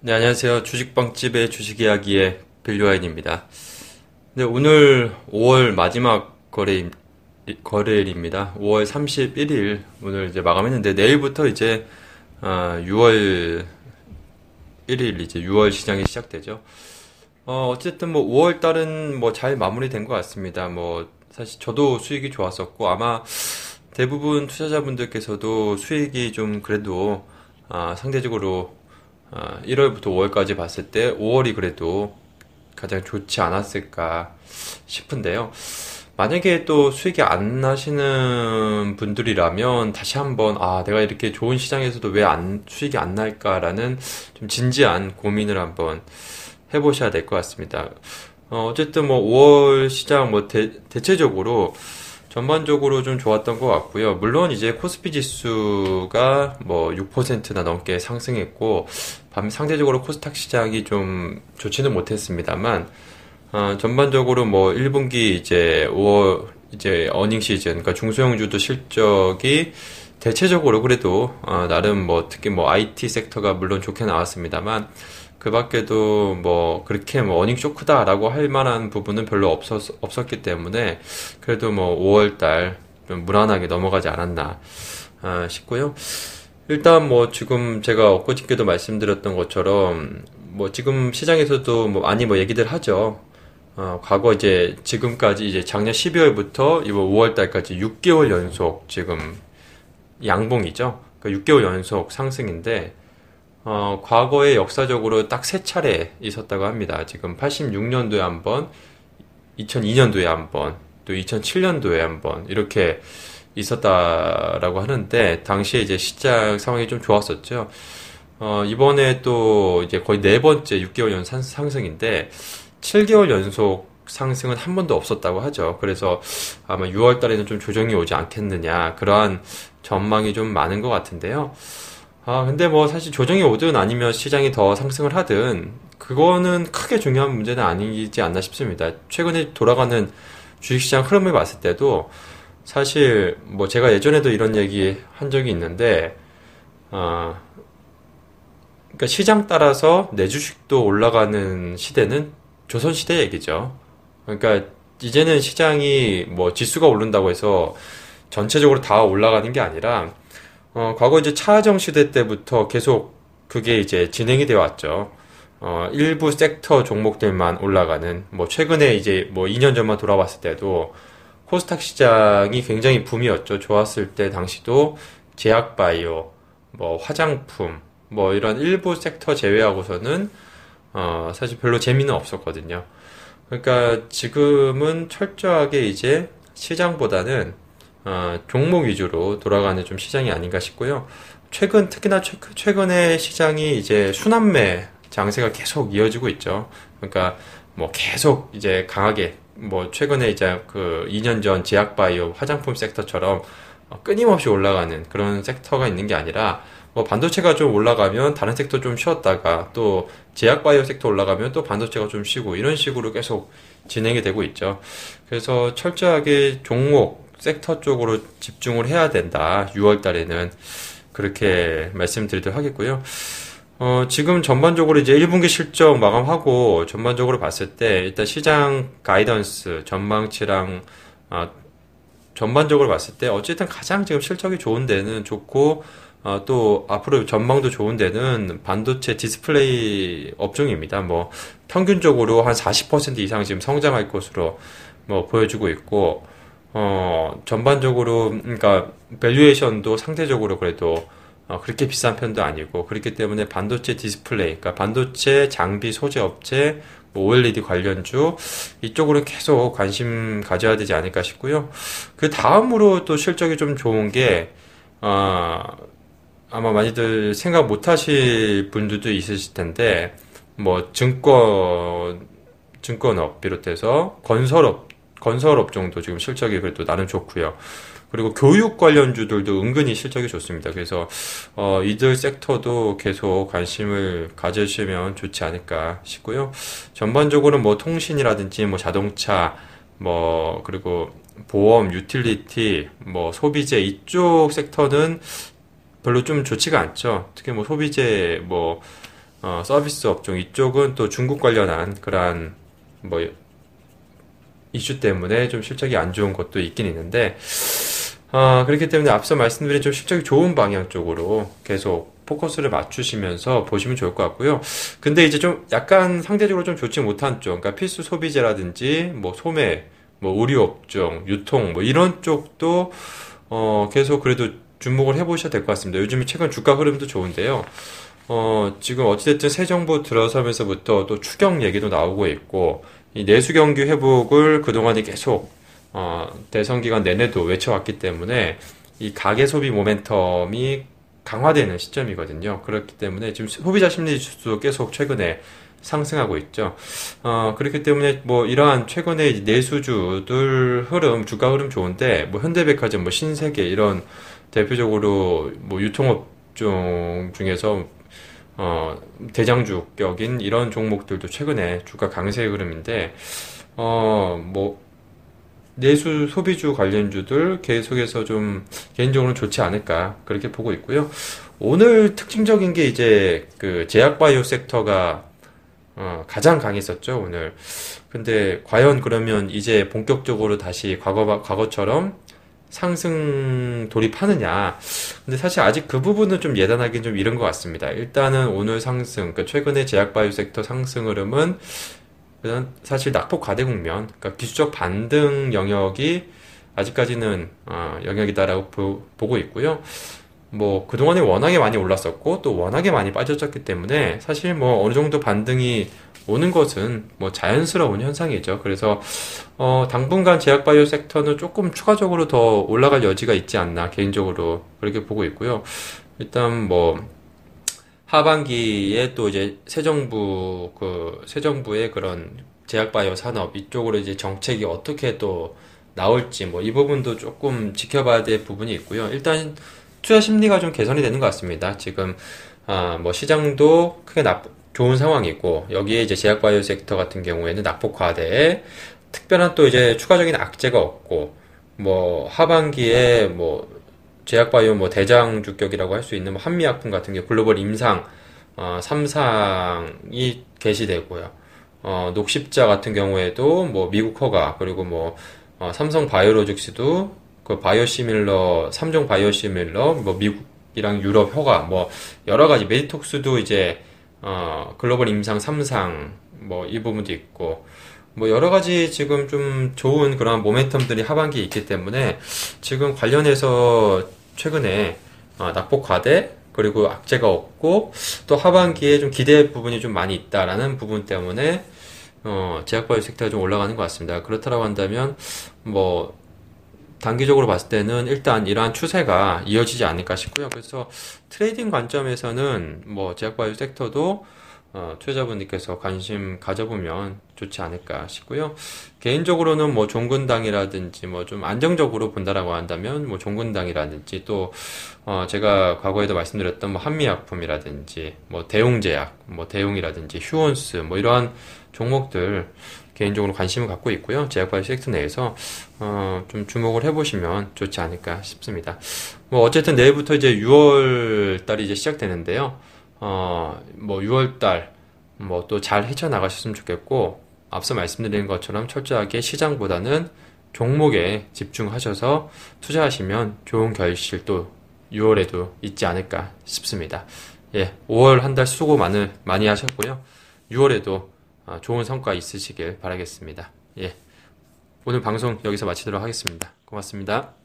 네, 안녕하세요. 주식방집의 주식이야기의 빌류아인입니다. 네, 오늘 5월 마지막 거래, 거래일입니다. 5월 31일, 오늘 이제 마감했는데, 내일부터 이제, 아, 6월 1일, 이제 6월 시장이 시작되죠. 어, 어쨌든 뭐 5월 달은 뭐 잘 마무리된 것 같습니다. 뭐, 사실 저도 수익이 좋았었고, 아마 대부분 투자자분들께서도 수익이 좀 그래도, 아, 상대적으로 1월부터 아, 5월까지 봤을 때 5월이 그래도 가장 좋지 않았을까 싶은데요. 만약에 또 수익이 안 나시는 분들이라면 다시 한번 아 내가 이렇게 좋은 시장에서도 왜 안 수익이 안 날까라는 좀 진지한 고민을 한번 해보셔야 될 것 같습니다. 어, 어쨌든 뭐 5월 시장 뭐 대, 대체적으로 전반적으로 좀 좋았던 것 같고요. 물론 이제 코스피 지수가 뭐 6%나 넘게 상승했고, 상대적으로 코스닥 시장이 좀 좋지는 못했습니다만, 어, 전반적으로 뭐 1분기 이제 5월 이제 어닝 시즌, 그러니까 중소형주도 실적이 대체적으로 그래도 어, 나름 뭐 특히 뭐 IT 섹터가 물론 좋게 나왔습니다만 그 밖에도 뭐 그렇게 뭐 어닝 쇼크다라고 할 만한 부분은 별로 없었, 없었기 때문에 그래도 뭐 5월달 좀 무난하게 넘어가지 않았나 아, 싶고요. 일단 뭐 지금 제가 엊그저께도 말씀드렸던 것처럼 뭐 지금 시장에서도 뭐 많이 뭐 얘기들 하죠. 어, 과거 이제 지금까지 이제 작년 12월부터 이번 5월달까지 6개월 연속 지금 양봉이죠. 그러니까 6개월 연속 상승인데 어, 과거에 역사적으로 딱 세 차례 있었다고 합니다. 지금 86년도에 한 번, 2002년도에 한 번, 또 2007년도에 한 번, 이렇게 있었다라고 하는데, 당시에 이제 시작 상황이 좀 좋았었죠. 어, 이번에 또 이제 거의 네 번째 6개월 연 상승인데, 7개월 연속 상승은 한 번도 없었다고 하죠. 그래서 아마 6월 달에는 좀 조정이 오지 않겠느냐, 그러한 전망이 좀 많은 것 같은데요. 아, 근데 뭐 사실 조정이 오든 아니면 시장이 더 상승을 하든 그거는 크게 중요한 문제는 아니지 않나 싶습니다. 최근에 돌아가는 주식시장 흐름을 봤을 때도 사실 뭐 제가 예전에도 이런 얘기 한 적이 있는데 아, 그러니까 시장 따라서 내 주식도 올라가는 시대는 조선 시대 얘기죠. 그러니까 이제는 시장이 뭐 지수가 오른다고 해서 전체적으로 다 올라가는 게 아니라 어, 과거 이제 차정 시대 때부터 계속 그게 이제 진행이 되어 왔죠. 어, 일부 섹터 종목들만 올라가는, 뭐, 최근에 이제 뭐 2년 전만 돌아봤을 때도 코스닥 시장이 굉장히 붐이었죠. 좋았을 때 당시도 제약바이오, 뭐, 화장품, 뭐, 이런 일부 섹터 제외하고서는, 어, 사실 별로 재미는 없었거든요. 그러니까 지금은 철저하게 이제 시장보다는 어, 종목 위주로 돌아가는 좀 시장이 아닌가 싶고요. 최근 특히나 최근에 시장이 이제 순환매 장세가 계속 이어지고 있죠. 그러니까 뭐 계속 이제 강하게 뭐 최근에 이제 그 2년 전 제약바이오 화장품 섹터처럼 끊임없이 올라가는 그런 섹터가 있는 게 아니라 뭐 반도체가 좀 올라가면 다른 섹터 좀 쉬었다가 또 제약바이오 섹터 올라가면 또 반도체가 좀 쉬고 이런 식으로 계속 진행이 되고 있죠. 그래서 철저하게 종목 섹터 쪽으로 집중을 해야 된다. 6월 달에는 그렇게 말씀드리도록 하겠고요. 어, 지금 전반적으로 이제 1분기 실적 마감하고 전반적으로 봤을 때 일단 시장 guidance 전망치랑 어, 전반적으로 봤을 때 어쨌든 가장 지금 실적이 좋은 데는 좋고 어, 또 앞으로 전망도 좋은 데는 반도체 디스플레이 업종입니다. 뭐 평균적으로 한 40% 이상 지금 성장할 것으로 뭐 보여주고 있고 어, 전반적으로, 그러니까, valuation도 상대적으로 그래도, 어, 그렇게 비싼 편도 아니고, 그렇기 때문에 반도체 디스플레이, 그러니까 반도체 장비 소재 업체, 뭐 OLED 관련주, 이쪽으로 계속 관심 가져야 되지 않을까 싶고요. 그 다음으로 또 실적이 좀 좋은 게, 어, 아마 많이들 생각 못 하실 분들도 있으실 텐데, 뭐, 증권, 증권업 비롯해서 건설업 건설 업종도 지금 실적이 그래도 나름 좋고요. 그리고 교육 관련주들도 은근히 실적이 좋습니다. 그래서 어, 이들 섹터도 계속 관심을 가져주시면 좋지 않을까 싶고요. 전반적으로 뭐 통신이라든지 뭐 자동차 뭐 그리고 보험, 유틸리티, 뭐 소비재 이쪽 섹터는 별로 좀 좋지가 않죠. 특히 뭐 소비재 뭐 어, 서비스 업종 이쪽은 또 중국 관련한 그러한 뭐 이슈 때문에 좀 실적이 안 좋은 것도 있긴 있는데 어, 그렇기 때문에 앞서 말씀드린 좀 실적이 좋은 방향 쪽으로 계속 포커스를 맞추시면서 보시면 좋을 것 같고요. 근데 이제 좀 약간 상대적으로 좀 좋지 못한 쪽, 그러니까 필수 소비재라든지 뭐 소매, 뭐 의류 업종, 유통 뭐 이런 쪽도 어, 계속 그래도 주목을 해보셔야 될 것 같습니다. 요즘 최근 주가 흐름도 좋은데요. 어, 지금 어찌됐든 새 정부 들어서면서부터 또 추경 얘기도 나오고 있고, 이 내수 경기 회복을 그동안에 계속, 어, 대선 기간 내내도 외쳐왔기 때문에 이 가계 소비 모멘텀이 강화되는 시점이거든요. 그렇기 때문에 지금 소비자 심리 지수도 계속 최근에 상승하고 있죠. 어, 그렇기 때문에 뭐 이러한 최근에 내수주들 흐름, 주가 흐름 좋은데 뭐 현대백화점, 뭐 신세계 이런 대표적으로 뭐 유통업종 중에서 어, 대장주격인 이런 종목들도 최근에 주가 강세 흐름인데 어, 뭐 내수 소비주 관련주들 계속해서 좀 개인적으로는 좋지 않을까 그렇게 보고 있고요. 오늘 특징적인 게 이제 그 제약바이오 섹터가 어, 가장 강했었죠 오늘. 근데 과연 그러면 이제 본격적으로 다시 과거 과거처럼 상승 돌입하느냐. 근데 사실 아직 그 부분은 좀 예단하기는 좀 이른 것 같습니다. 일단은 오늘 상승, 그러니까 최근에 제약바이오 섹터 상승 흐름은 사실 낙폭 과대 국면, 그러니까 기술적 반등 영역이 아직까지는 어, 영역이다라고 보, 보고 있고요. 뭐 그동안에 워낙에 많이 올랐었고 또 워낙에 많이 빠졌었기 때문에 사실 뭐 어느 정도 반등이 오는 것은 뭐 자연스러운 현상이죠. 그래서 어, 당분간 제약바이오 섹터는 조금 추가적으로 더 올라갈 여지가 있지 않나 개인적으로 그렇게 보고 있고요. 일단 뭐 하반기에 또 이제 새 정부 그 새 정부의 그런 제약바이오 산업 이쪽으로 이제 정책이 어떻게 또 나올지 뭐 이 부분도 조금 지켜봐야 될 부분이 있고요. 일단 투자 심리가 좀 개선이 되는 것 같습니다. 지금 아, 뭐 시장도 크게 나, 좋은 상황이고 여기에 이제 제약바이오 섹터 같은 경우에는 낙폭 과대에 특별한 또 이제 추가적인 악재가 없고 뭐 하반기에 뭐 제약바이오 뭐 대장 주격이라고 할 수 있는 뭐 한미약품 같은 게 글로벌 임상 어, 3상이 개시되고요. 어, 녹십자 같은 경우에도 뭐 미국 허가 그리고 뭐 어, 삼성 바이오로직스도 그 바이오시밀러 3종 바이오시밀러 뭐 미국이랑 유럽 허가 뭐 여러 가지 메디톡스도 이제 어, 글로벌 임상 3상, 뭐, 이 부분도 있고, 뭐, 여러 가지 지금 좀 좋은 그런 모멘텀들이 하반기에 있기 때문에, 지금 관련해서 최근에, 어, 낙폭 과대, 그리고 악재가 없고, 또 하반기에 좀 기대 부분이 좀 많이 있다라는 부분 때문에, 어, 제약바이오 섹터가 좀 올라가는 것 같습니다. 그렇다고 한다면, 뭐, 단기적으로 봤을 때는 일단 이러한 추세가 이어지지 않을까 싶고요. 그래서 trading 관점에서는 뭐 제약바이오 sector도 어, 투자자분들께서 관심 가져보면 좋지 않을까 싶고요. 개인적으로는 뭐 종근당이라든지 뭐 좀 안정적으로 본다라고 한다면 뭐 종근당이라든지 또 어, 제가 과거에도 말씀드렸던 뭐 한미약품이라든지 뭐 대웅제약, 뭐 대웅이라든지 휴온스 뭐 이러한 종목들 개인적으로 관심을 갖고 있고요. 제약바이오 섹터 내에서 어, 좀 주목을 해보시면 좋지 않을까 싶습니다. 뭐 어쨌든 내일부터 이제 6월 달이 이제 시작되는데요. 어, 뭐 6월 달 뭐 또 잘 헤쳐나가셨으면 좋겠고 앞서 말씀드린 것처럼 철저하게 시장보다는 종목에 집중하셔서 투자하시면 좋은 결실 또 6월에도 있지 않을까 싶습니다. 예, 5월 한 달 수고 많이, 많이 하셨고요. 6월에도 어, 좋은 성과 있으시길 바라겠습니다. 예. 오늘 방송 여기서 마치도록 하겠습니다. 고맙습니다.